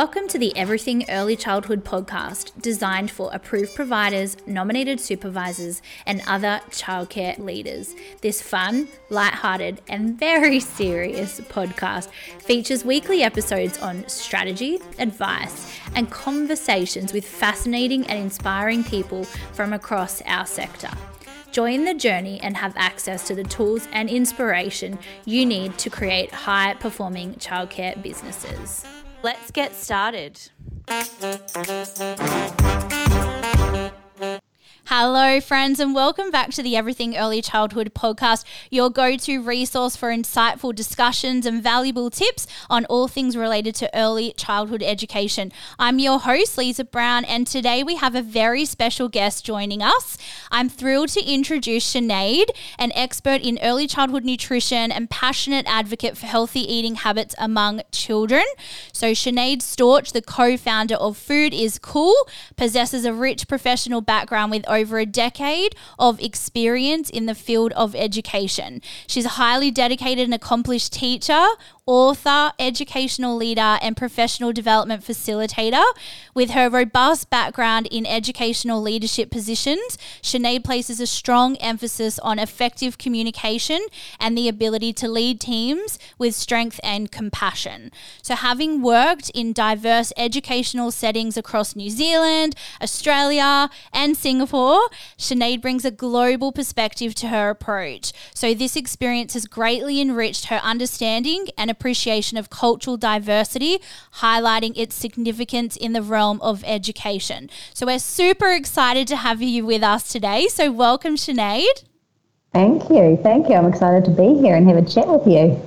Welcome to the Everything Early Childhood podcast, designed for approved providers, nominated supervisors, and other childcare leaders. This fun, light-hearted, and very serious podcast features weekly episodes on strategy, advice, and conversations with fascinating and inspiring people from across our sector. Join the journey and have access to the tools and inspiration you need to create high performing childcare businesses. Let's get started. Hello, friends, and welcome back to the Everything Early Childhood podcast, your go to resource for insightful discussions and valuable tips on all things related to early childhood education. I'm your host, Lisa Brown, and today we have a very special guest joining us. I'm thrilled to introduce Sinead, an expert in early childhood nutrition and passionate advocate for healthy eating habits among children. So, Sinead Storch, the co founder of Food is Cool, possesses a rich professional background with over over a decade of experience in the field of education. She's a highly dedicated and accomplished teacher, author, educational leader, and professional development facilitator. With her robust background in educational leadership positions, Sinead places a strong emphasis on effective communication and the ability to lead teams with strength and compassion. So, having worked in diverse educational settings across New Zealand, Australia, and Singapore, Sinead brings a global perspective to her approach. So, this experience has greatly enriched her understanding and appreciation of cultural diversity, highlighting its significance in the realm of education. So we're super excited to have you with us today. So welcome, Sinead. Thank you. Thank you. I'm excited to be here and have a chat with you.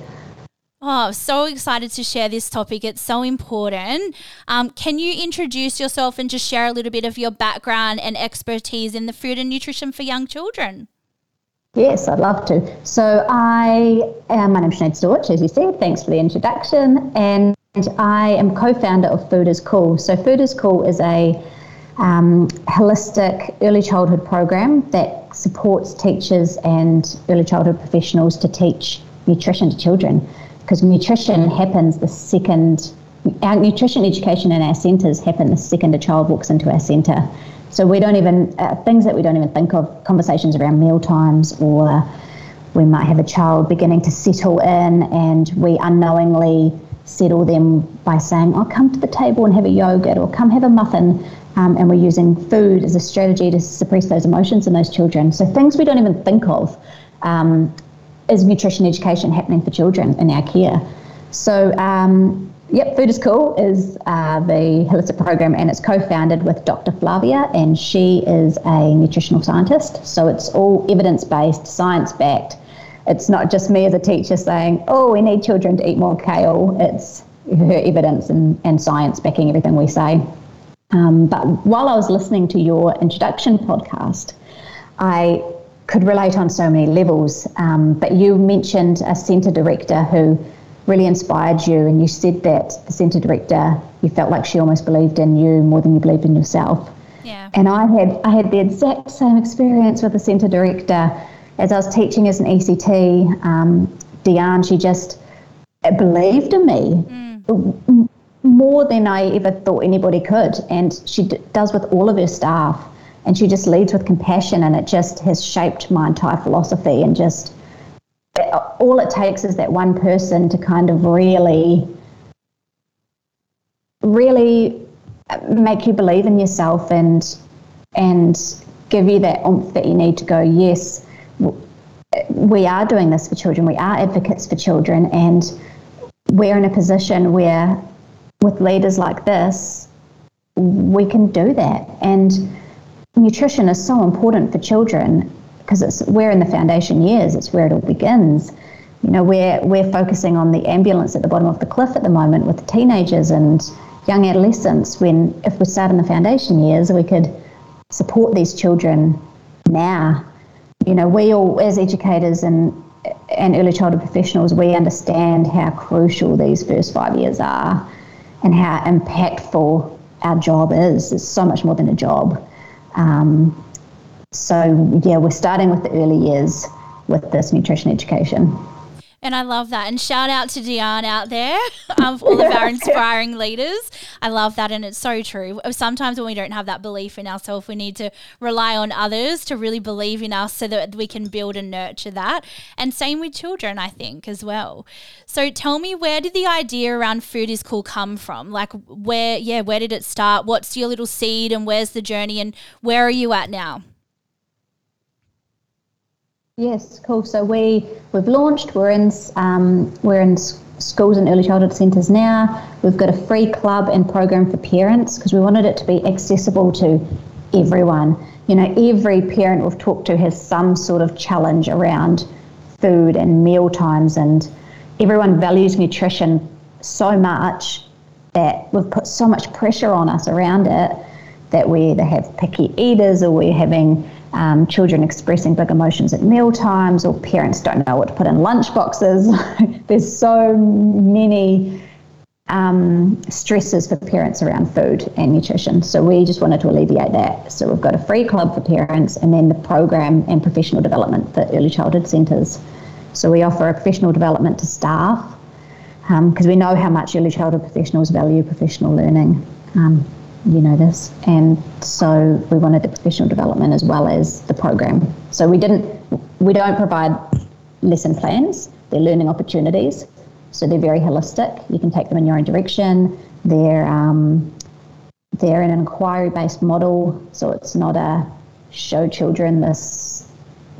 Oh, so excited to share this topic. It's so important. Um, can you introduce yourself and just share a little bit of your background and expertise in the food and nutrition for young children? Yes, I'd love to. So I am, my name's Sinead Storch, as you said. Thanks for the introduction. And I am co-founder of Food is Cool. So Food is Cool is a um, holistic early childhood program that supports teachers and early childhood professionals to teach nutrition to children. Because nutrition happens the second, our nutrition education in our centres happen the second a child walks into our centre. So we don't even, uh, things that we don't even think of, conversations around meal times, or we might have a child beginning to settle in and we unknowingly settle them by saying, oh, come to the table and have a yogurt or come have a muffin. Um, and we're using food as a strategy to suppress those emotions in those children. So things we don't even think of um, is nutrition education happening for children in our care. So um, Yep, Food is Cool is uh, the holistic program, and it's co-founded with Dr. Flavia, and she is a nutritional scientist. So it's all evidence-based, science-backed. It's not just me as a teacher saying, "Oh, we need children to eat more kale." It's her evidence and, and science backing everything we say. Um, but while I was listening to your introduction podcast, I could relate on so many levels. Um, but you mentioned a centre director who really inspired you and you said that the centre director you felt like she almost believed in you more than you believed in yourself yeah. and i had i had the exact same experience with the centre director as i was teaching as an ect um, Deanne, she just believed in me mm. more than i ever thought anybody could and she d- does with all of her staff and she just leads with compassion and it just has shaped my entire philosophy and just all it takes is that one person to kind of really, really make you believe in yourself and and give you that oomph that you need to go. Yes, we are doing this for children. We are advocates for children, and we're in a position where, with leaders like this, we can do that. And nutrition is so important for children because it's we're in the foundation years. It's where it all begins. You know, we're we're focusing on the ambulance at the bottom of the cliff at the moment with teenagers and young adolescents. When if we start in the foundation years, we could support these children now. You know, we all as educators and and early childhood professionals, we understand how crucial these first five years are and how impactful our job is. It's so much more than a job. Um, so, yeah, we're starting with the early years with this nutrition education. And I love that. And shout out to Diane out there, um, all of our inspiring leaders. I love that. And it's so true. Sometimes when we don't have that belief in ourselves, we need to rely on others to really believe in us so that we can build and nurture that. And same with children, I think, as well. So tell me, where did the idea around food is cool come from? Like, where, yeah, where did it start? What's your little seed and where's the journey and where are you at now? Yes, cool. So we we've launched. We're in um, we're in schools and early childhood centres now. We've got a free club and program for parents because we wanted it to be accessible to everyone. You know, every parent we've talked to has some sort of challenge around food and meal times, and everyone values nutrition so much that we've put so much pressure on us around it that we either have picky eaters or we're having um, children expressing big emotions at meal times, or parents don't know what to put in lunch boxes. There's so many um, stresses for parents around food and nutrition. So we just wanted to alleviate that. So we've got a free club for parents and then the program and professional development for early childhood centres. So we offer a professional development to staff because um, we know how much early childhood professionals value professional learning. Um, you know this. And so we wanted the professional development as well as the program. So we didn't, we don't provide lesson plans, they're learning opportunities. So they're very holistic. You can take them in your own direction. They're, um, they're an inquiry based model. So it's not a show children this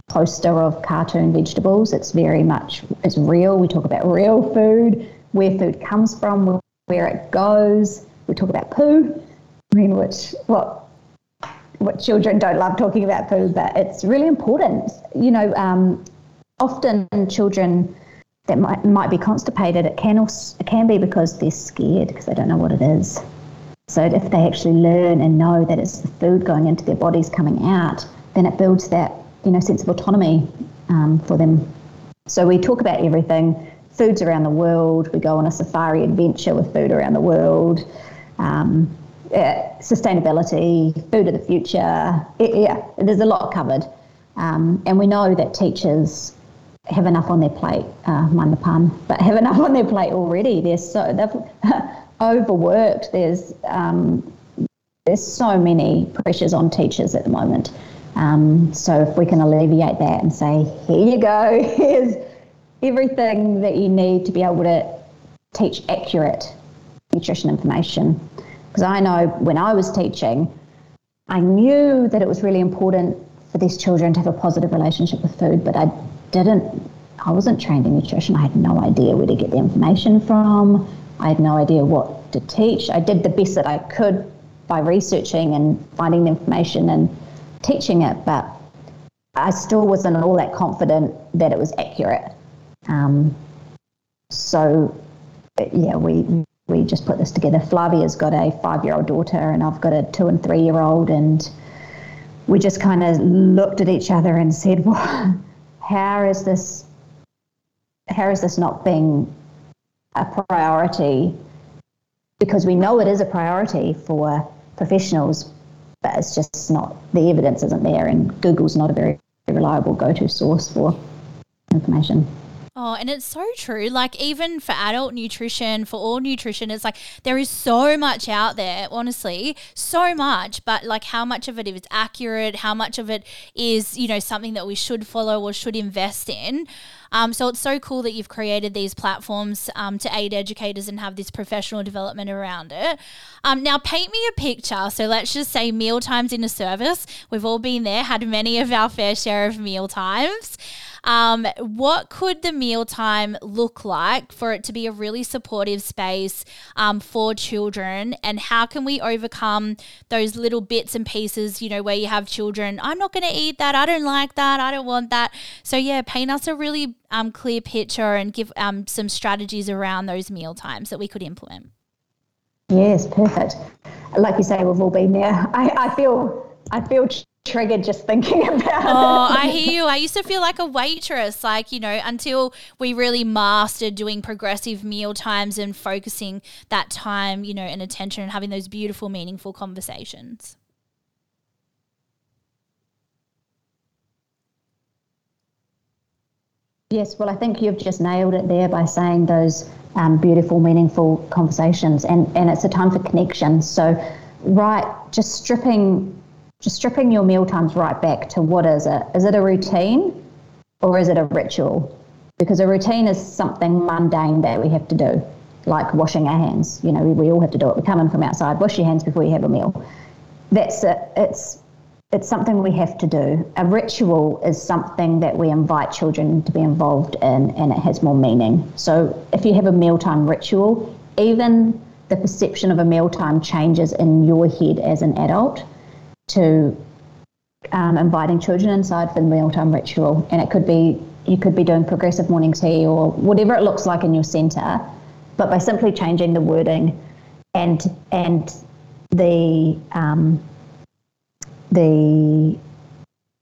poster of cartoon vegetables. It's very much, it's real. We talk about real food, where food comes from, where it goes. We talk about poo mean, which what what children don't love talking about food, but it's really important. You know, um, often children that might might be constipated, it can also, it can be because they're scared because they don't know what it is. So if they actually learn and know that it's the food going into their bodies coming out, then it builds that you know sense of autonomy um, for them. So we talk about everything, foods around the world. We go on a safari adventure with food around the world. Um, uh, sustainability, food of the future. It, yeah, there's a lot covered. Um, and we know that teachers have enough on their plate, uh, mind the pun, but have enough on their plate already. They're so, they've overworked. There's, um, there's so many pressures on teachers at the moment. Um, so if we can alleviate that and say, here you go, here's everything that you need to be able to teach accurate nutrition information because I know when I was teaching, I knew that it was really important for these children to have a positive relationship with food, but I didn't, I wasn't trained in nutrition. I had no idea where to get the information from. I had no idea what to teach. I did the best that I could by researching and finding the information and teaching it, but I still wasn't all that confident that it was accurate. Um, so, yeah, we we just put this together. Flavia's got a five year old daughter, and I've got a two and three year old. And we just kind of looked at each other and said, well, how is this? How is this not being a priority? Because we know it is a priority for professionals, but it's just not, the evidence isn't there, and Google's not a very reliable go to source for information. Oh, and it's so true. Like, even for adult nutrition, for all nutrition, it's like there is so much out there, honestly, so much. But, like, how much of it is accurate? How much of it is, you know, something that we should follow or should invest in? Um, so it's so cool that you've created these platforms um, to aid educators and have this professional development around it. Um, now, paint me a picture. So let's just say meal times in a service. We've all been there, had many of our fair share of meal times. Um, what could the mealtime look like for it to be a really supportive space um, for children? And how can we overcome those little bits and pieces, you know, where you have children, I'm not going to eat that, I don't like that, I don't want that. So, yeah, paint us a really um, clear picture and give um, some strategies around those meal times that we could implement. Yes, perfect. Like you say, we've all been there. I, I feel I feel triggered just thinking about oh, it. I hear you. I used to feel like a waitress, like, you know, until we really mastered doing progressive meal times and focusing that time, you know, and attention and having those beautiful, meaningful conversations. Yes, well, I think you've just nailed it there by saying those um, beautiful, meaningful conversations, and, and it's a time for connection. So, right, just stripping, just stripping your meal times right back to what is it? Is it a routine, or is it a ritual? Because a routine is something mundane that we have to do, like washing our hands. You know, we, we all have to do it. We come in from outside, wash your hands before you have a meal. That's it. It's it's something we have to do. A ritual is something that we invite children to be involved in and it has more meaning. So if you have a mealtime ritual, even the perception of a mealtime changes in your head as an adult to um, inviting children inside for the mealtime ritual. And it could be, you could be doing progressive morning tea or whatever it looks like in your centre, but by simply changing the wording and, and the, um, the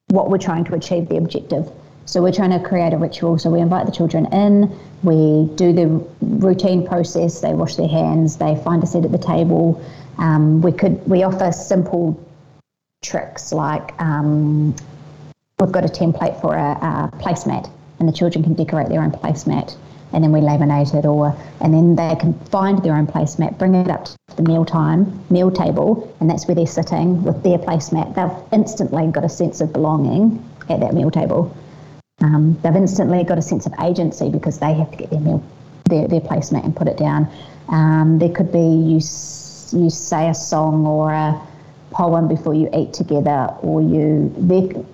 what we're trying to achieve, the objective. So we're trying to create a ritual. So we invite the children in, we do the routine process. They wash their hands, they find a seat at the table. Um, we could we offer simple tricks like um, we've got a template for a, a placemat, and the children can decorate their own placemat and then we laminate it or and then they can find their own placemat, bring it up to the meal time, meal table, and that's where they're sitting with their placemat. They've instantly got a sense of belonging at that meal table. Um, they've instantly got a sense of agency because they have to get their meal, their, their placemat and put it down. Um, there could be you you say a song or a poem before you eat together, or you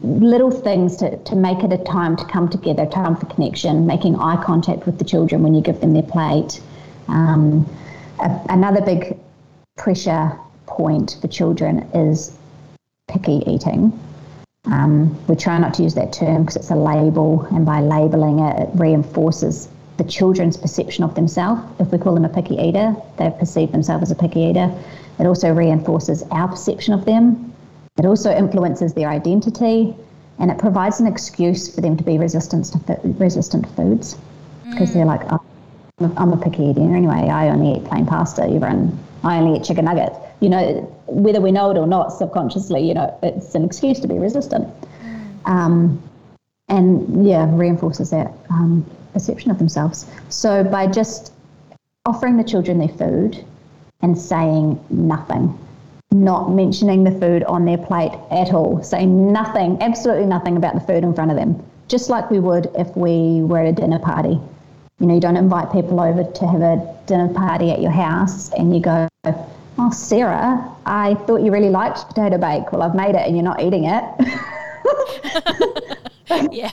little things to, to make it a time to come together, time for connection, making eye contact with the children when you give them their plate. Um, a, another big pressure point for children is picky eating. Um, we try not to use that term because it's a label, and by labeling it, it reinforces the children's perception of themselves. If we call them a picky eater, they perceive themselves as a picky eater. It also reinforces our perception of them. It also influences their identity, and it provides an excuse for them to be resistant to resistant to foods because mm. they're like, oh, I'm a picky eater anyway. I only eat plain pasta. Even I only eat chicken nuggets. You know, whether we know it or not, subconsciously, you know, it's an excuse to be resistant. Mm. Um, and yeah, reinforces that um, perception of themselves. So by just offering the children their food and saying nothing, not mentioning the food on their plate at all, saying nothing, absolutely nothing about the food in front of them, just like we would if we were at a dinner party. You know, you don't invite people over to have a dinner party at your house and you go, Oh, Sarah, I thought you really liked potato bake. Well, I've made it and you're not eating it. yeah.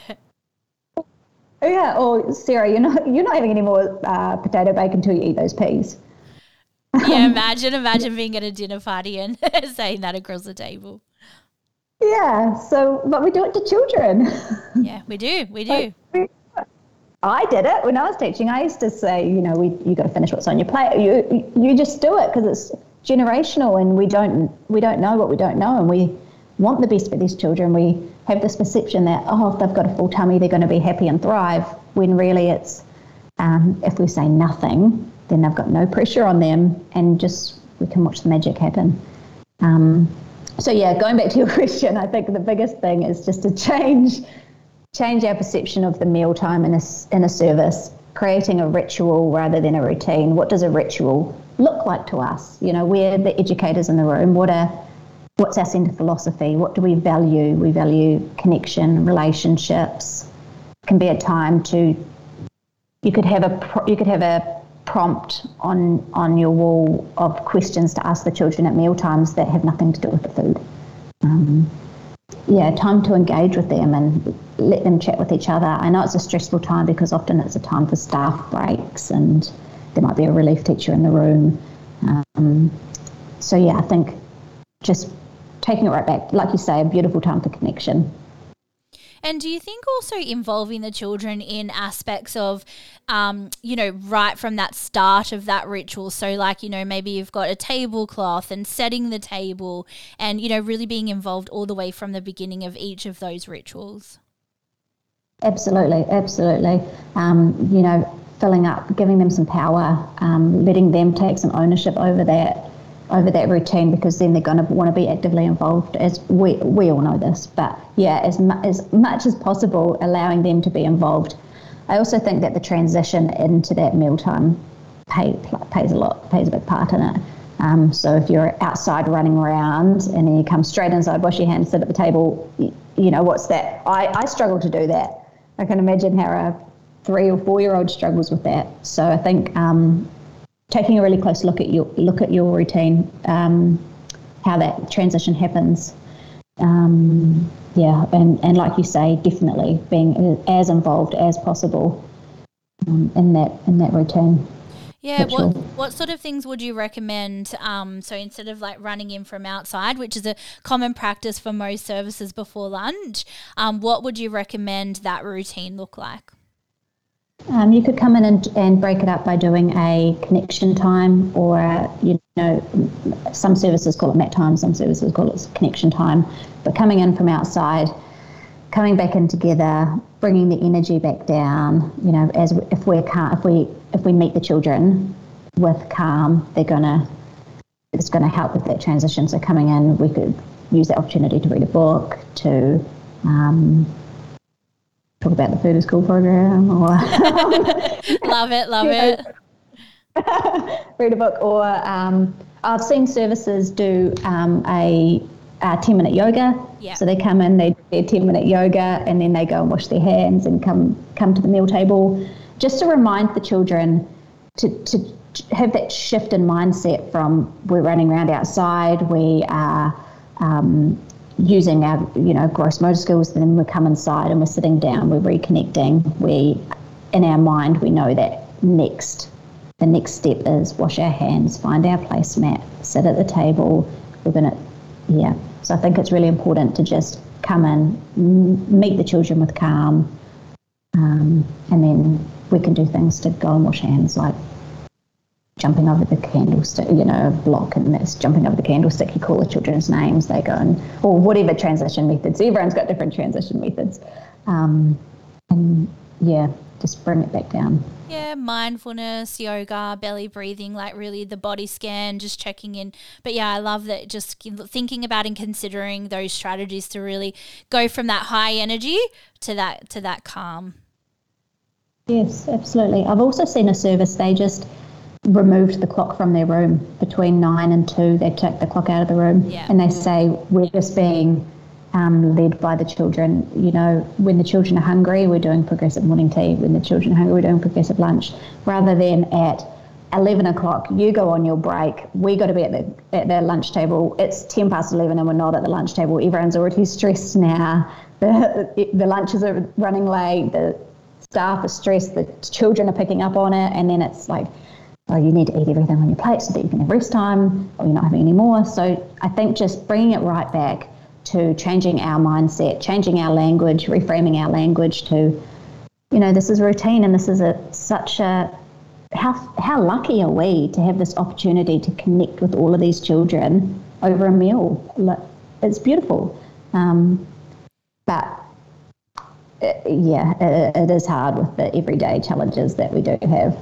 Oh yeah, or Sarah, you're not you're not having any more uh, potato bake until you eat those peas. Yeah, imagine imagine being at a dinner party and saying that across the table. Yeah, so but we do it to children. Yeah, we do. We do. I did it when I was teaching. I used to say, you know, we you got to finish what's on your plate. You you just do it because it's generational, and we don't we don't know what we don't know, and we want the best for these children. We have this perception that, oh, if they've got a full tummy, they're going to be happy and thrive, when really it's um, if we say nothing, then they've got no pressure on them and just we can watch the magic happen. Um, so yeah, going back to your question, I think the biggest thing is just to change change our perception of the mealtime in a, in a service, creating a ritual rather than a routine. What does a ritual look like to us? You know, we're the educators in the room. What are what's our centre philosophy? What do we value? We value connection, relationships. It can be a time to you could have a you could have a prompt on on your wall of questions to ask the children at meal times that have nothing to do with the food. Um, yeah, time to engage with them and let them chat with each other. I know it's a stressful time because often it's a time for staff breaks and there might be a relief teacher in the room. Um, so yeah, I think just taking it right back, like you say, a beautiful time for connection. And do you think also involving the children in aspects of, um, you know, right from that start of that ritual? So, like, you know, maybe you've got a tablecloth and setting the table and, you know, really being involved all the way from the beginning of each of those rituals? Absolutely, absolutely. Um, you know, filling up, giving them some power, um, letting them take some ownership over that over that routine because then they're going to want to be actively involved as we we all know this but yeah as, mu- as much as possible allowing them to be involved I also think that the transition into that mealtime pay, pays a lot, pays a big part in it. Um, so if you're outside running around and then you come straight inside, wash your hands, sit at the table, you, you know, what's that? I, I struggle to do that. I can imagine how a three or four year old struggles with that. So I think um, taking a really close look at your look at your routine, um, how that transition happens. Um, yeah, and, and like you say, definitely being as involved as possible um, in that in that routine. Yeah, what what sort of things would you recommend? Um, so instead of like running in from outside, which is a common practice for most services before lunch, um, what would you recommend that routine look like? Um, you could come in and, and break it up by doing a connection time, or you know, some services call it mat time, some services call it connection time. But coming in from outside, coming back in together, bringing the energy back down. You know, as if we can't, if we if we meet the children with calm, they're gonna it's going to help with that transition. So coming in, we could use the opportunity to read a book, to um, talk about the Food is Cool program, or love it, love it. read a book, or um, I've seen services do um, a uh, 10 minute yoga. Yeah. So they come in, they do their 10 minute yoga, and then they go and wash their hands and come come to the meal table, just to remind the children to, to have that shift in mindset from we're running around outside, we are um, using our you know gross motor skills, then we come inside and we're sitting down, we're reconnecting. We in our mind we know that next the next step is wash our hands, find our placemat, sit at the table. We're gonna yeah. So I think it's really important to just come in, meet the children with calm, um, and then we can do things to go and wash hands, like jumping over the candlestick, you know, block and this, jumping over the candlestick, you call the children's names, they go and, or whatever transition methods. Everyone's got different transition methods. Um, and yeah, just bring it back down. Yeah, mindfulness, yoga, belly breathing, like really the body scan, just checking in. But yeah, I love that just thinking about and considering those strategies to really go from that high energy to that to that calm. Yes, absolutely. I've also seen a service they just removed the clock from their room between nine and two. They take the clock out of the room yeah. and they say we're just being um, led by the children. You know, when the children are hungry, we're doing progressive morning tea. When the children are hungry, we're doing progressive lunch. Rather than at 11 o'clock, you go on your break. We got to be at the at the lunch table. It's 10 past 11 and we're not at the lunch table. Everyone's already stressed now. The, the lunches are running late. The staff are stressed. The children are picking up on it. And then it's like, oh, you need to eat everything on your plate so that you can have rest time or you're not having any more. So I think just bringing it right back to changing our mindset, changing our language, reframing our language to, you know, this is routine and this is a such a how how lucky are we to have this opportunity to connect with all of these children over a meal? It's beautiful, um, but uh, yeah, it, it is hard with the everyday challenges that we do have.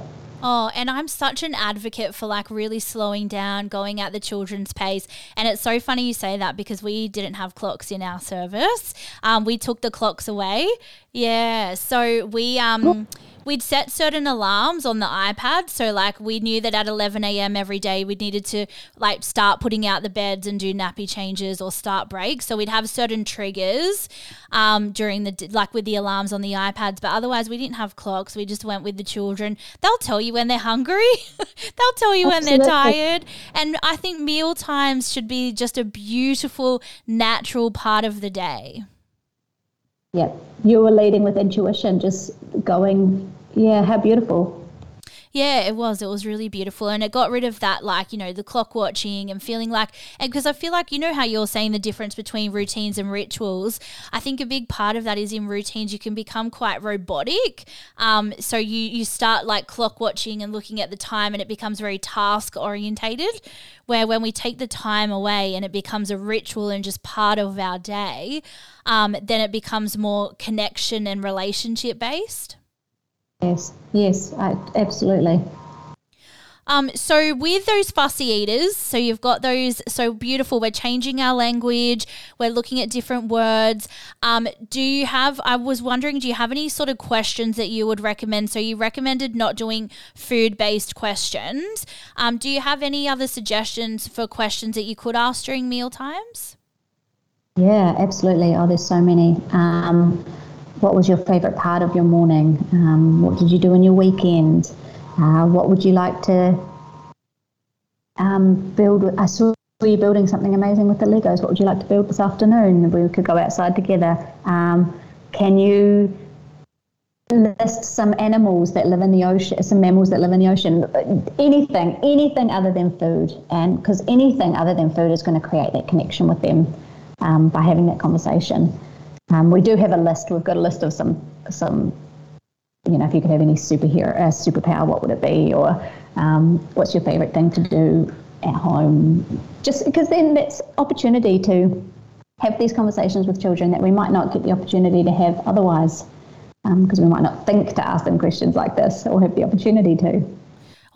Oh, and I'm such an advocate for like really slowing down, going at the children's pace. And it's so funny you say that because we didn't have clocks in our service. Um, we took the clocks away. Yeah. So we um we'd set certain alarms on the iPad. So like we knew that at 11 a.m. every day we needed to like start putting out the beds and do nappy changes or start breaks. So we'd have certain triggers um, during the like with the alarms on the iPads. But otherwise we didn't have clocks. We just went with the children. They'll tell you when they're hungry. They'll tell you Absolutely. when they're tired. And I think meal times should be just a beautiful, natural part of the day. Yep. You were leading with intuition, just going yeah, how beautiful. Yeah, it was. It was really beautiful. And it got rid of that, like, you know, the clock watching and feeling like, and because I feel like, you know, how you're saying the difference between routines and rituals. I think a big part of that is in routines, you can become quite robotic. Um, so you, you start like clock watching and looking at the time and it becomes very task orientated. Where when we take the time away and it becomes a ritual and just part of our day, um, then it becomes more connection and relationship based. Yes, yes, I, absolutely. Um, so with those fussy eaters, so you've got those so beautiful. We're changing our language. We're looking at different words. Um, do you have? I was wondering, do you have any sort of questions that you would recommend? So you recommended not doing food-based questions. Um, do you have any other suggestions for questions that you could ask during meal times? Yeah, absolutely. Oh, there's so many. Um, what was your favorite part of your morning? Um, what did you do in your weekend? Uh, what would you like to um, build? I saw you building something amazing with the Legos. What would you like to build this afternoon? We could go outside together. Um, can you list some animals that live in the ocean, some mammals that live in the ocean? Anything, anything other than food, and because anything other than food is going to create that connection with them um, by having that conversation. Um, we do have a list. We've got a list of some some you know, if you could have any superhero, uh, superpower, what would it be? Or um, what's your favorite thing to do at home? Just because then that's opportunity to have these conversations with children that we might not get the opportunity to have otherwise, because um, we might not think to ask them questions like this or have the opportunity to.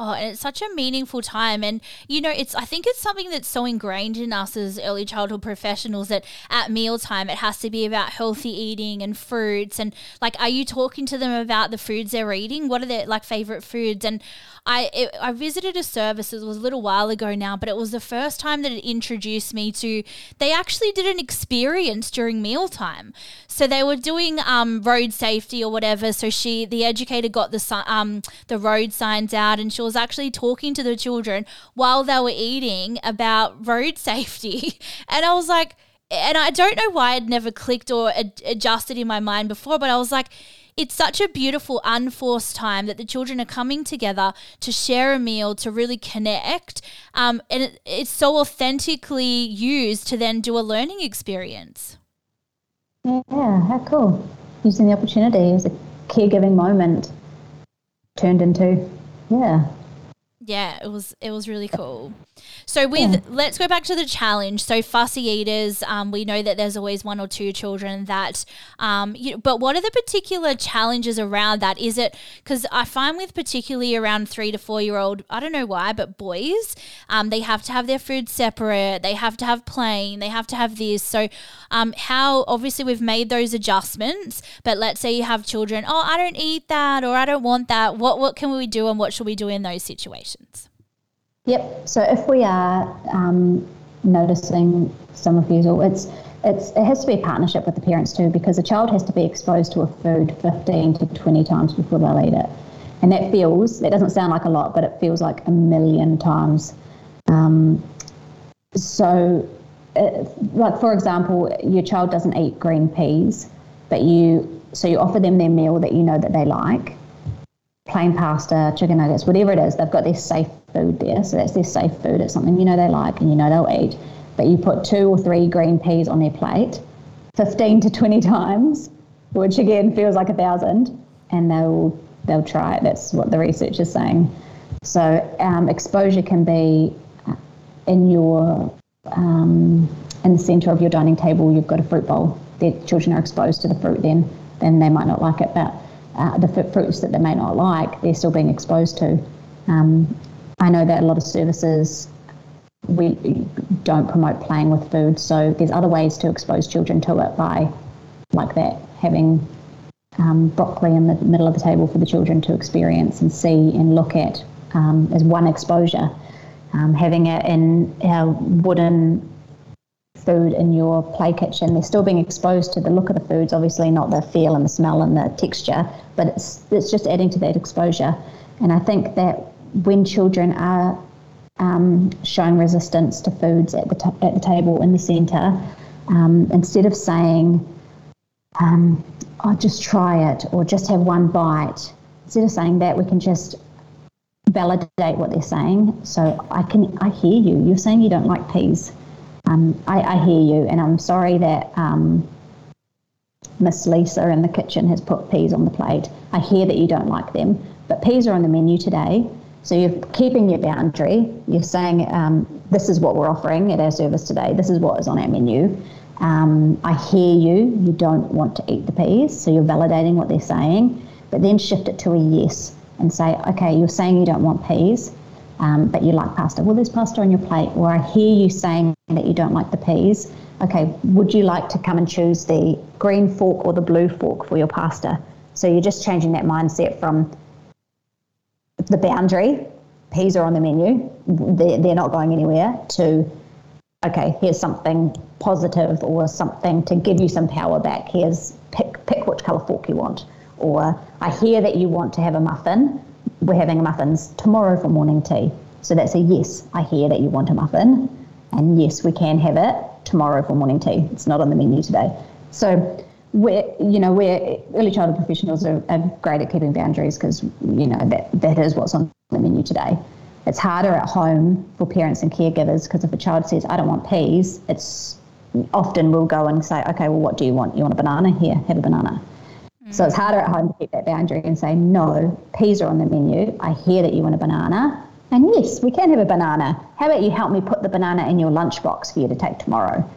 Oh, and it's such a meaningful time. And, you know, it's, I think it's something that's so ingrained in us as early childhood professionals that at mealtime it has to be about healthy eating and fruits. And, like, are you talking to them about the foods they're eating? What are their, like, favorite foods? And I, it, I visited a service, it was a little while ago now, but it was the first time that it introduced me to, they actually did an experience during mealtime. So they were doing um, road safety or whatever. So she, the educator got the, um, the road signs out and she was actually talking to the children while they were eating about road safety. And I was like, and I don't know why I'd never clicked or ad- adjusted in my mind before, but I was like, it's such a beautiful, unforced time that the children are coming together to share a meal, to really connect. Um, and it, it's so authentically used to then do a learning experience. Yeah, how cool. Using the opportunity as a caregiving moment turned into, yeah, yeah, it was it was really cool. So with yeah. let's go back to the challenge. So fussy eaters, um, we know that there's always one or two children that, um, you but what are the particular challenges around that? Is it because I find with particularly around three to four year old, I don't know why, but boys, um, they have to have their food separate. They have to have plain. They have to have this. So, um, how obviously we've made those adjustments, but let's say you have children. Oh, I don't eat that, or I don't want that. What what can we do, and what should we do in those situations? Yep. So if we are um, noticing some refusal, it's it's it has to be a partnership with the parents too, because a child has to be exposed to a food 15 to 20 times before they'll eat it, and that feels that doesn't sound like a lot, but it feels like a million times. Um, so, uh, like for example, your child doesn't eat green peas, but you so you offer them their meal that you know that they like, plain pasta, chicken nuggets, whatever it is, they've got their safe food there. So that's their safe food. It's something you know they like and you know they'll eat. But you put two or three green peas on their plate 15 to 20 times, which again feels like a thousand, and they'll they'll try it. That's what the research is saying. So um, exposure can be in your um, in the centre of your dining table. You've got a fruit bowl. The children are exposed to the fruit. Then then they might not like it, but uh, the fruits that they may not like, they're still being exposed to. Um, I know that a lot of services we don't promote playing with food, so there's other ways to expose children to it by, like that, having um, broccoli in the middle of the table for the children to experience and see and look at um, as one exposure. Um, having it in our wooden food in your play kitchen, they're still being exposed to the look of the foods, obviously not the feel and the smell and the texture, but it's it's just adding to that exposure. And I think that when children are um, showing resistance to foods at the t- at the table in the centre, um, instead of saying, um, "Oh, just try it" or "Just have one bite," instead of saying that, we can just validate what they're saying. So I can I hear you. You're saying you don't like peas. Um, I, I, hear you, and I'm sorry that um, Miss Lisa in the kitchen has put peas on the plate. I hear that you don't like them, but peas are on the menu today. So you're keeping your boundary. You're saying, um, this is what we're offering at our service today. This is what is on our menu. Um, I hear you. You don't want to eat the peas. So you're validating what they're saying, but then shift it to a yes and say, okay, you're saying you don't want peas. um, but you like pasta. Well, there's pasta on your plate. Or I hear you saying that you don't like the peas. Okay, would you like to come and choose the green fork or the blue fork for your pasta? So you're just changing that mindset from the boundary, peas are on the menu, they're, they're not going anywhere, to okay, here's something positive or something to give you some power back. Here's pick, pick which colour fork you want. Or I hear that you want to have a muffin. We're having muffins tomorrow for morning tea. So that's a yes. I hear that you want a muffin. And yes, we can have it tomorrow for morning tea. It's not on the menu today. So we're, you know, we're early childhood professionals are, are great at keeping boundaries because, you know, that, that is what's on the menu today. It's harder at home for parents and caregivers because if a child says, I don't want peas, it's often we'll go and say, okay, well, what do you want? You want a banana? Here, have a banana. Mm. So it's harder at home to keep that boundary and say, no, peas are on the menu. I hear that you want a banana. And yes, we can have a banana. How about you help me put the banana in your lunchbox for you to take tomorrow?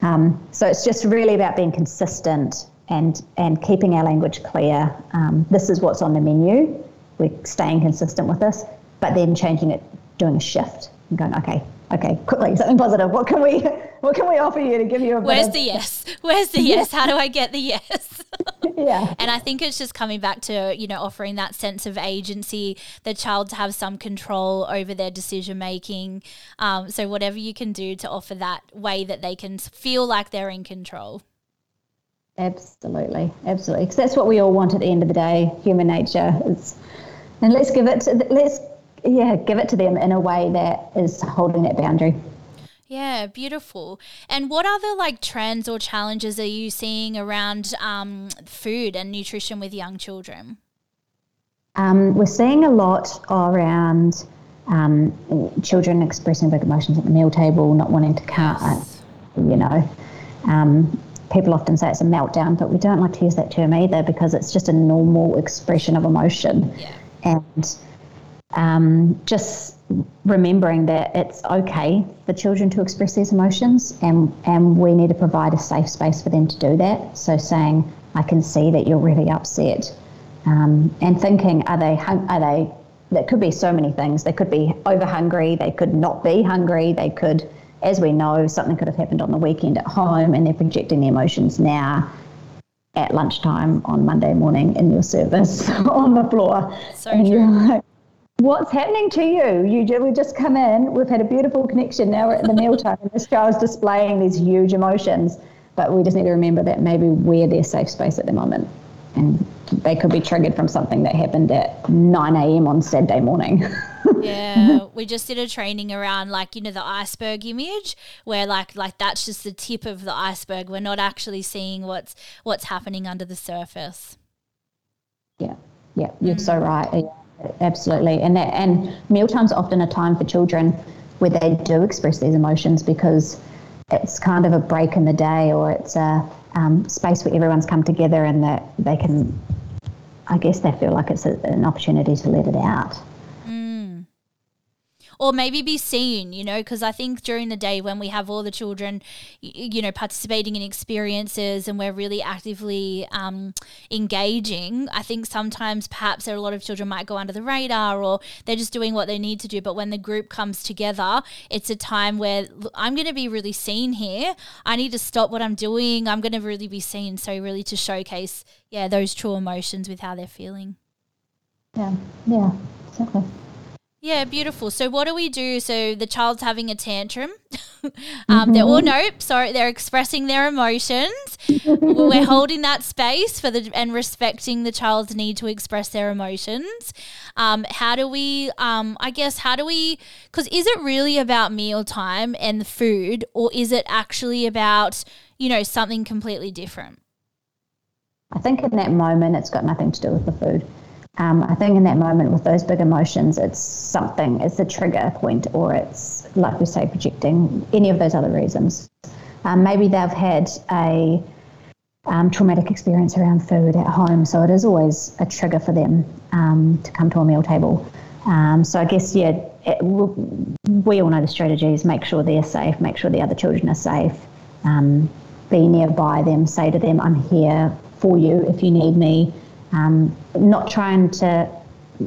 Um, so it's just really about being consistent and, and keeping our language clear. Um, this is what's on the menu. We're staying consistent with this but then changing it, doing a shift and going, okay, okay, quickly, something positive. What can we, what can we offer you to give you a? Where's the yes? Where's the yes? How do I get the yes? yeah. And I think it's just coming back to you know offering that sense of agency, the child to have some control over their decision making. Um, so whatever you can do to offer that way that they can feel like they're in control. Absolutely, absolutely, because that's what we all want at the end of the day. Human nature is, and let's give it. To, let's yeah, give it to them in a way that is holding that boundary. Yeah, beautiful. And what other like trends or challenges are you seeing around um, food and nutrition with young children? Um, we're seeing a lot around um, children expressing big emotions at the meal table, not wanting to cut, yes. you know. Um, people often say it's a meltdown, but we don't like to use that term either because it's just a normal expression of emotion. Yeah. And um, just remembering that it's okay for children to express these emotions and, and we need to provide a safe space for them to do that. So saying, I can see that you're really upset um, and thinking, are they, are they, there could be so many things. They could be over hungry, they could not be hungry, they could, as we know, something could have happened on the weekend at home and they're projecting the emotions now at lunchtime on Monday morning in your service on the floor. So and true what's happening to you? You we just come in, we've had a beautiful connection. Now we're at the mealtime, and this child's displaying these huge emotions. But we just need to remember that maybe we're their safe space at the moment, and they could be triggered from something that happened at 9 a.m. on Saturday morning. yeah, we just did a training around like you know the iceberg image, where like like that's just the tip of the iceberg. We're not actually seeing what's what's happening under the surface. Yeah, yeah, you're mm. so right. Absolutely, and that, and mealtimes often a time for children where they do express these emotions because it's kind of a break in the day, or it's a um, space where everyone's come together and that they can, I guess, they feel like it's a, an opportunity to let it out or maybe be seen, you know, because I think during the day when we have all the children, you know, participating in experiences and we're really actively um, engaging, I think sometimes perhaps there are a lot of children might go under the radar or they're just doing what they need to do. But when the group comes together, it's a time where I'm going to be really seen here. I need to stop what I'm doing. I'm going to really be seen. So, really to showcase, yeah, those true emotions with how they're feeling. Yeah, yeah, exactly. Yeah, beautiful. So what do we do? So the child's having a tantrum. um, mm-hmm. They're all nope. Sorry, they're expressing their emotions. We're holding that space for the and respecting the child's need to express their emotions. Um, how do we? Um, I guess how do we? Because is it really about meal time and the food, or is it actually about you know something completely different? I think in that moment, it's got nothing to do with the food. Um, I think in that moment with those big emotions, it's something, it's a trigger point, or it's, like we say, projecting any of those other reasons. Um, maybe they've had a um, traumatic experience around food at home, so it is always a trigger for them um, to come to a meal table. Um, so I guess, yeah, it, we all know the strategies make sure they're safe, make sure the other children are safe, um, be nearby them, say to them, I'm here for you if you need me um, not trying to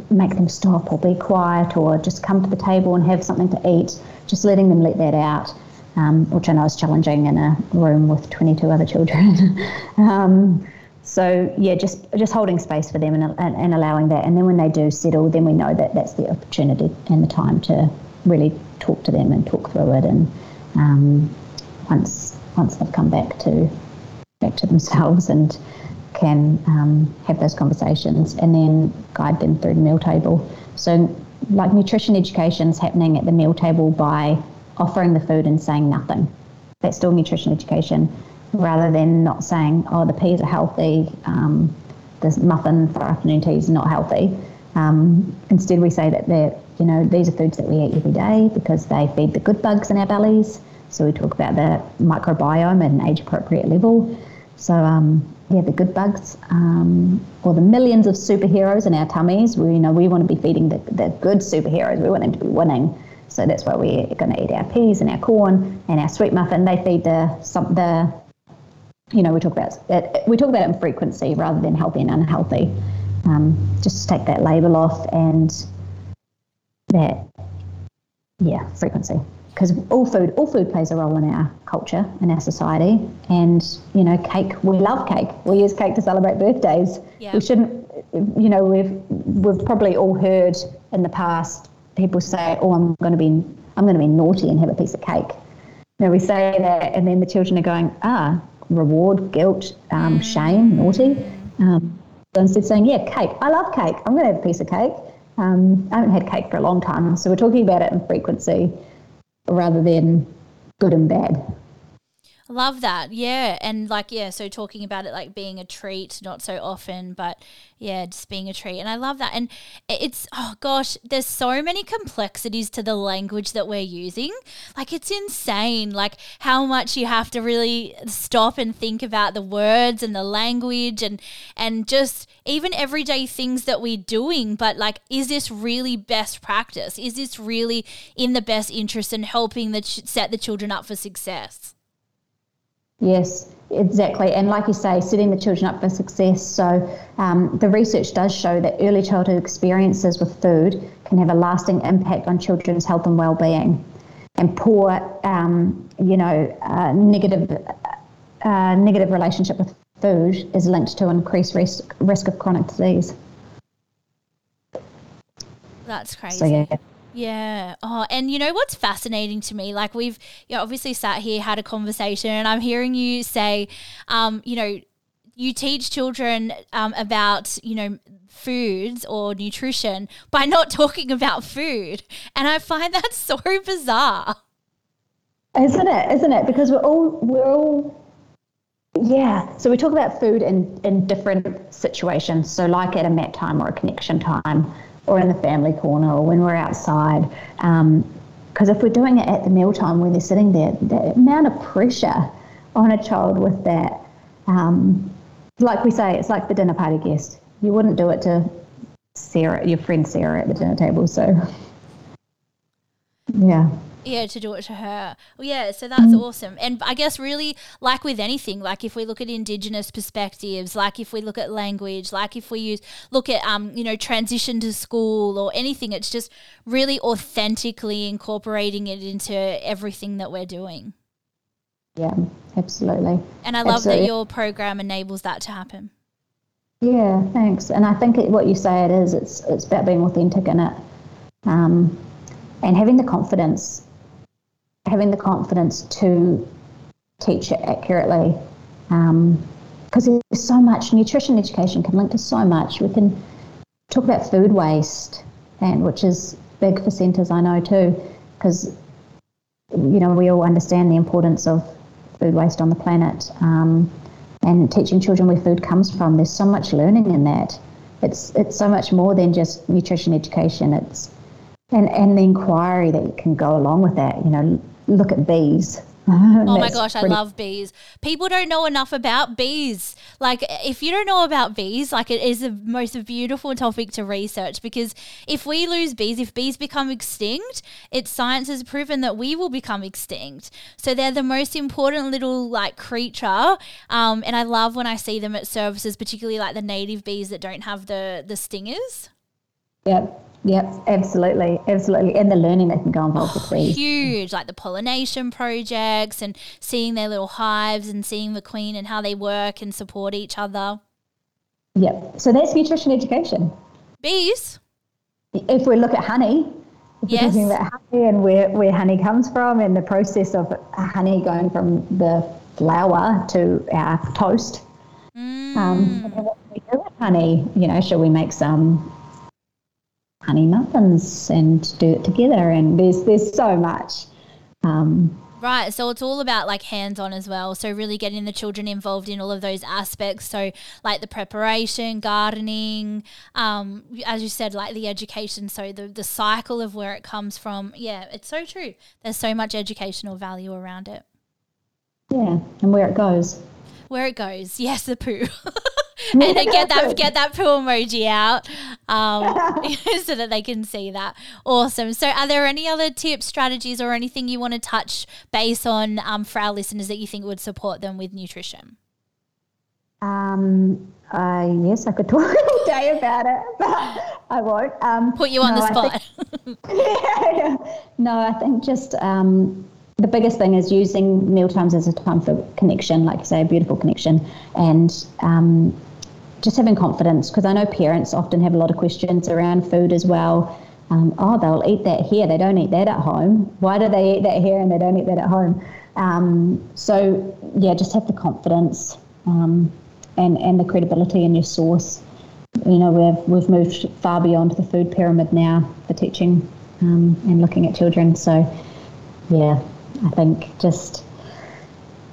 make them stop or be quiet or just come to the table and have something to eat, just letting them let that out, um, which I know is challenging in a room with 22 other children. um, so yeah, just just holding space for them and, and, and, allowing that, and then when they do settle, then we know that that's the opportunity and the time to really talk to them and talk through it, and um, once once they've come back to back to themselves and can um, have those conversations and then guide them through the meal table. So, like nutrition education is happening at the meal table by offering the food and saying nothing. That's still nutrition education, rather than not saying, "Oh, the peas are healthy." Um, this muffin for afternoon tea is not healthy. Um, instead, we say that they're, you know, these are foods that we eat every day because they feed the good bugs in our bellies. So we talk about the microbiome at an age-appropriate level. So um, yeah, the good bugs, um, or the millions of superheroes in our tummies. We you know we want to be feeding the, the good superheroes. We want them to be winning. So that's why we're going to eat our peas and our corn and our sweet muffin. They feed the some the you know we talk about it, we talk about it in frequency rather than healthy and unhealthy. Um, just take that label off and that yeah frequency because all food all food plays a role in our culture in our society. And you know cake we love cake. We use cake to celebrate birthdays. Yeah. we shouldn't you know we've we've probably all heard in the past people say oh i'm going to be i'm going to be naughty and have a piece of cake. You know we say that and then the children are going ah reward guilt um, mm. shame naughty. Um, so instead of saying yeah cake. I love cake. I'm going to have a piece of cake. Um, i haven't had cake for a long time so we're talking about it in frequency rather than good and bad. Love that. Yeah. And like, yeah, so talking about it like being a treat, not so often, but yeah, just being a treat. And I love that. And it's, oh gosh, there's so many complexities to the language that we're using. Like, it's insane, like how much you have to really stop and think about the words and the language and, and just even everyday things that we're doing. But like, is this really best practice? Is this really in the best interest and helping the ch- set the children up for success? Yes, exactly. And like you say, setting the children up for success. So um, the research does show that early childhood experiences with food can have a lasting impact on children's health and well-being. And poor, um, you know, uh, negative, uh, negative relationship with food is linked to increased risk risk of chronic disease. That's crazy. So, yeah. Yeah. Oh, and you know what's fascinating to me? Like we've you know, obviously sat here, had a conversation, and I'm hearing you say, um, you know, you teach children um, about you know foods or nutrition by not talking about food, and I find that so bizarre. Isn't it? Isn't it? Because we're all we're all yeah. So we talk about food in in different situations. So like at a mat time or a connection time or in the family corner or when we're outside. Because um, if we're doing it at the mealtime when they're sitting there, the amount of pressure on a child with that, um, like we say, it's like the dinner party guest. You wouldn't do it to Sarah, your friend Sarah at the dinner table. So, yeah yeah to do it to her. Well, yeah so that's mm. awesome. And i guess really like with anything like if we look at indigenous perspectives like if we look at language like if we use look at um you know transition to school or anything it's just really authentically incorporating it into everything that we're doing. Yeah absolutely. And i love absolutely. that your program enables that to happen. Yeah thanks. And i think it, what you say it is it's it's about being authentic in it. Um, and having the confidence having the confidence to teach it accurately. Because um, there's so much, nutrition education can link to so much. We can talk about food waste, and which is big for centres, I know too, because you know we all understand the importance of food waste on the planet. Um, and teaching children where food comes from, there's so much learning in that. It's it's so much more than just nutrition education. It's and and the inquiry that can go along with that. You know, look at bees. oh my gosh, I love bees. People don't know enough about bees. Like, if you don't know about bees, like, it is the most beautiful topic to research because if we lose bees, if bees become extinct, it's science has proven that we will become extinct. So they're the most important little, like, creature. Um, and I love when I see them at services, particularly like the native bees that don't have the, the stingers. Yep. Yep, absolutely, absolutely, and the learning that can go involved with bees. Huge, like the pollination projects and seeing their little hives and seeing the queen and how they work and support each other. Yep. So that's nutrition education. Bees. If we look at honey, if yes. we're talking about honey and where, where honey comes from and the process of honey going from the flower to our toast. Mm. Um, what do we do with honey? You know, shall we make some honey muffins and do it together. And there's there's so much. Um, Right, so it's all about like hands on as well. So, really getting the children involved in all of those aspects. So, like the preparation, gardening, um, as you said, like the education. So, the, the cycle of where it comes from. Yeah, it's so true. There's so much educational value around it. Yeah, and where it goes. Where it goes. Yes, the poo. and get that get that poo emoji out um, so that they can see that. Awesome. So, are there any other tips, strategies, or anything you want to touch base on um, for our listeners that you think would support them with nutrition? Um, uh, yes, I could talk all day about it, but I won't. Um, Put you on no, the spot. Think, yeah, yeah. No, I think just um, the biggest thing is using meal times as a time for connection, like you say, a beautiful connection, and um, just having confidence because I know parents often have a lot of questions around food as well. Um, oh, they'll eat that here. They don't eat that at home. Why do they eat that here and they don't eat that at home? Um, so yeah, just have the confidence um, and and the credibility in your source. You know, we've we've moved far beyond the food pyramid now for teaching um, and looking at children. So yeah, I think just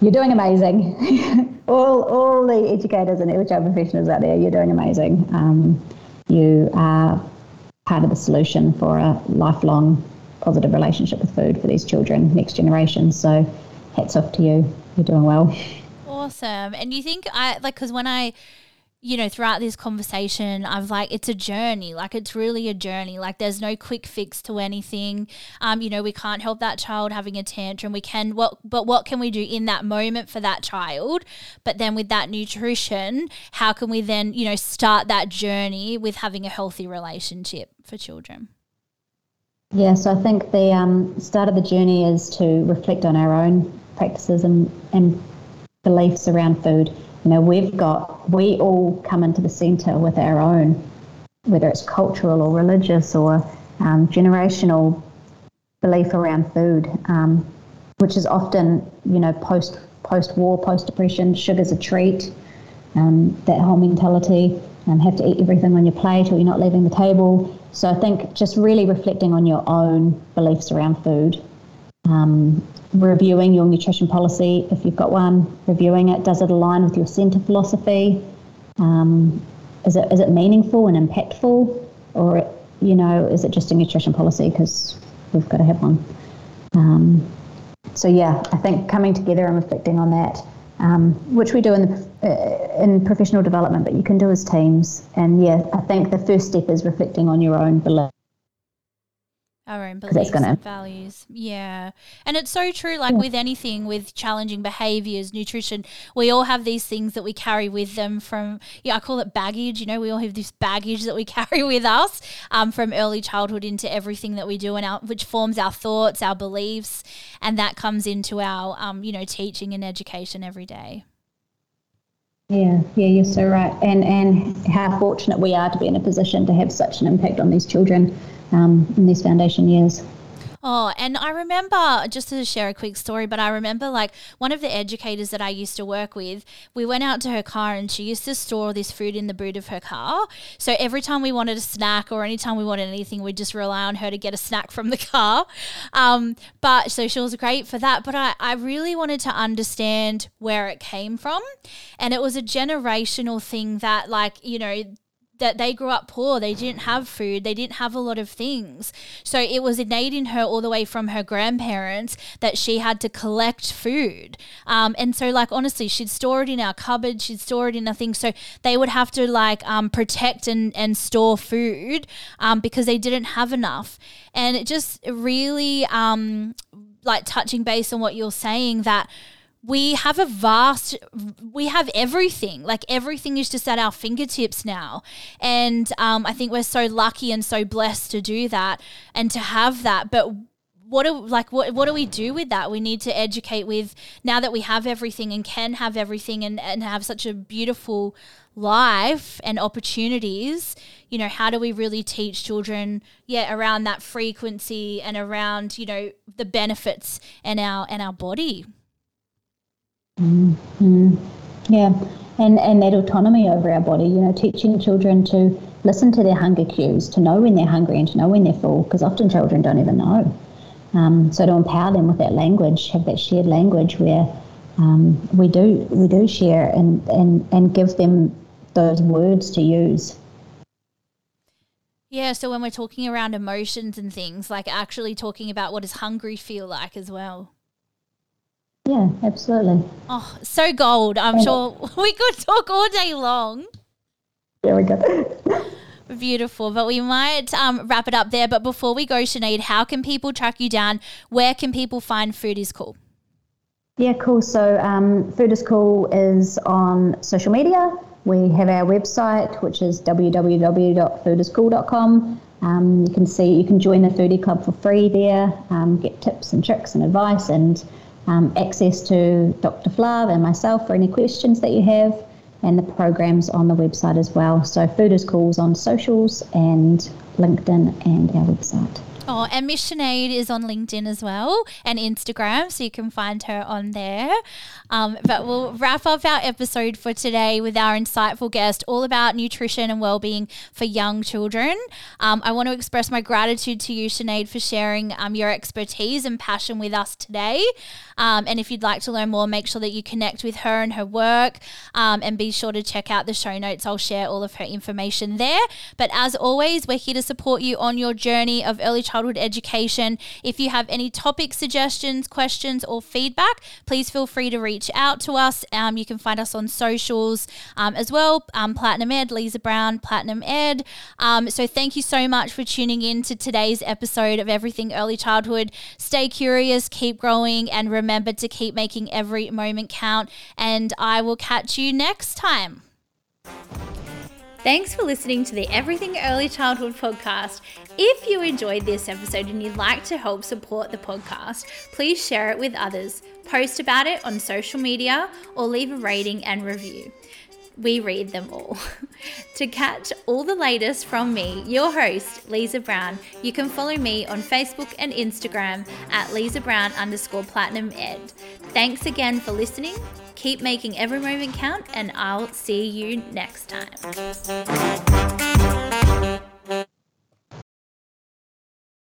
you're doing amazing. all, all the educators and HR professionals out there, you're doing amazing. Um, you are part of the solution for a lifelong positive relationship with food for these children, next generation. So, hats off to you. You're doing well. Awesome. And you think I like because when I you know, throughout this conversation, I've like, it's a journey. Like, it's really a journey. Like, there's no quick fix to anything. Um, you know, we can't help that child having a tantrum. We can, what, but what can we do in that moment for that child? But then with that nutrition, how can we then, you know, start that journey with having a healthy relationship for children? Yeah, so I think the um, start of the journey is to reflect on our own practices and, and beliefs around food know, we've got, we all come into the centre with our own, whether it's cultural or religious or um, generational belief around food, um, which is often, you know, post post war, post depression, sugar's a treat, um, that whole mentality, and have to eat everything on your plate or you're not leaving the table. So I think just really reflecting on your own beliefs around food um, reviewing your nutrition policy if you've got one, reviewing it. Does it align with your centre philosophy? Um, is it is it meaningful and impactful, or you know, is it just a nutrition policy because we've got to have one? Um, so yeah, I think coming together and reflecting on that, um, which we do in the, uh, in professional development, but you can do as teams. And yeah, I think the first step is reflecting on your own beliefs our own beliefs gonna... and values. Yeah. And it's so true, like yeah. with anything, with challenging behaviors, nutrition, we all have these things that we carry with them from, yeah, I call it baggage. You know, we all have this baggage that we carry with us um, from early childhood into everything that we do, and our, which forms our thoughts, our beliefs, and that comes into our, um, you know, teaching and education every day. Yeah, yeah, you're so right. And and how fortunate we are to be in a position to have such an impact on these children um, in these foundation years. Oh, and I remember just to share a quick story, but I remember like one of the educators that I used to work with, we went out to her car and she used to store this food in the boot of her car. So every time we wanted a snack or anytime we wanted anything, we'd just rely on her to get a snack from the car. Um, but so she was great for that. But I, I really wanted to understand where it came from. And it was a generational thing that, like, you know, that they grew up poor. They didn't have food. They didn't have a lot of things. So it was innate in her all the way from her grandparents that she had to collect food. Um, and so, like, honestly, she'd store it in our cupboard. She'd store it in a thing. So they would have to, like, um, protect and, and store food um, because they didn't have enough. And it just really, um, like, touching base on what you're saying that we have a vast we have everything like everything is just at our fingertips now and um, i think we're so lucky and so blessed to do that and to have that but what do like what what do we do with that? We need to educate with now that we have everything and can have everything and, and have such a beautiful life and opportunities, you know, how do we really teach children, yeah, around that frequency and around, you know, the benefits and our and our body? Mm-hmm. Yeah, and and that autonomy over our body, you know, teaching children to listen to their hunger cues, to know when they're hungry and to know when they're full, because often children don't even know. Um, so to empower them with that language, have that shared language where um, we do we do share and, and, and give them those words to use. Yeah, so when we're talking around emotions and things, like actually talking about what does hungry feel like as well. Yeah, absolutely. Oh, so gold. I'm sure we could talk all day long. There we go. Beautiful. But we might um, wrap it up there. But before we go, Sinead, how can people track you down? Where can people find Food is Cool? Yeah, cool. So um, Food is Cool is on social media. We have our website, which is www.foodiscool.com. Um, you can see, you can join the Foodie Club for free there, um, get tips and tricks and advice and um, access to Dr. Flav and myself for any questions that you have and the programs on the website as well. So Food is Cool's on socials and LinkedIn and our website. Oh, and Miss Sinead is on LinkedIn as well and Instagram, so you can find her on there. Um, but we'll wrap up our episode for today with our insightful guest, all about nutrition and well-being for young children. Um, I want to express my gratitude to you, Sinead, for sharing um, your expertise and passion with us today. Um, and if you'd like to learn more, make sure that you connect with her and her work, um, and be sure to check out the show notes. I'll share all of her information there. But as always, we're here to support you on your journey of early childhood education. If you have any topic suggestions, questions, or feedback, please feel free to reach out to us. Um, you can find us on socials um, as well um, Platinum Ed, Lisa Brown, Platinum Ed. Um, so thank you so much for tuning in to today's episode of Everything Early Childhood. Stay curious, keep growing, and remember to keep making every moment count. And I will catch you next time. Thanks for listening to the Everything Early Childhood podcast. If you enjoyed this episode and you'd like to help support the podcast, please share it with others, post about it on social media, or leave a rating and review. We read them all. to catch all the latest from me, your host, Lisa Brown, you can follow me on Facebook and Instagram at Lisa Brown underscore platinum ed. Thanks again for listening Keep making every moment count, and I'll see you next time.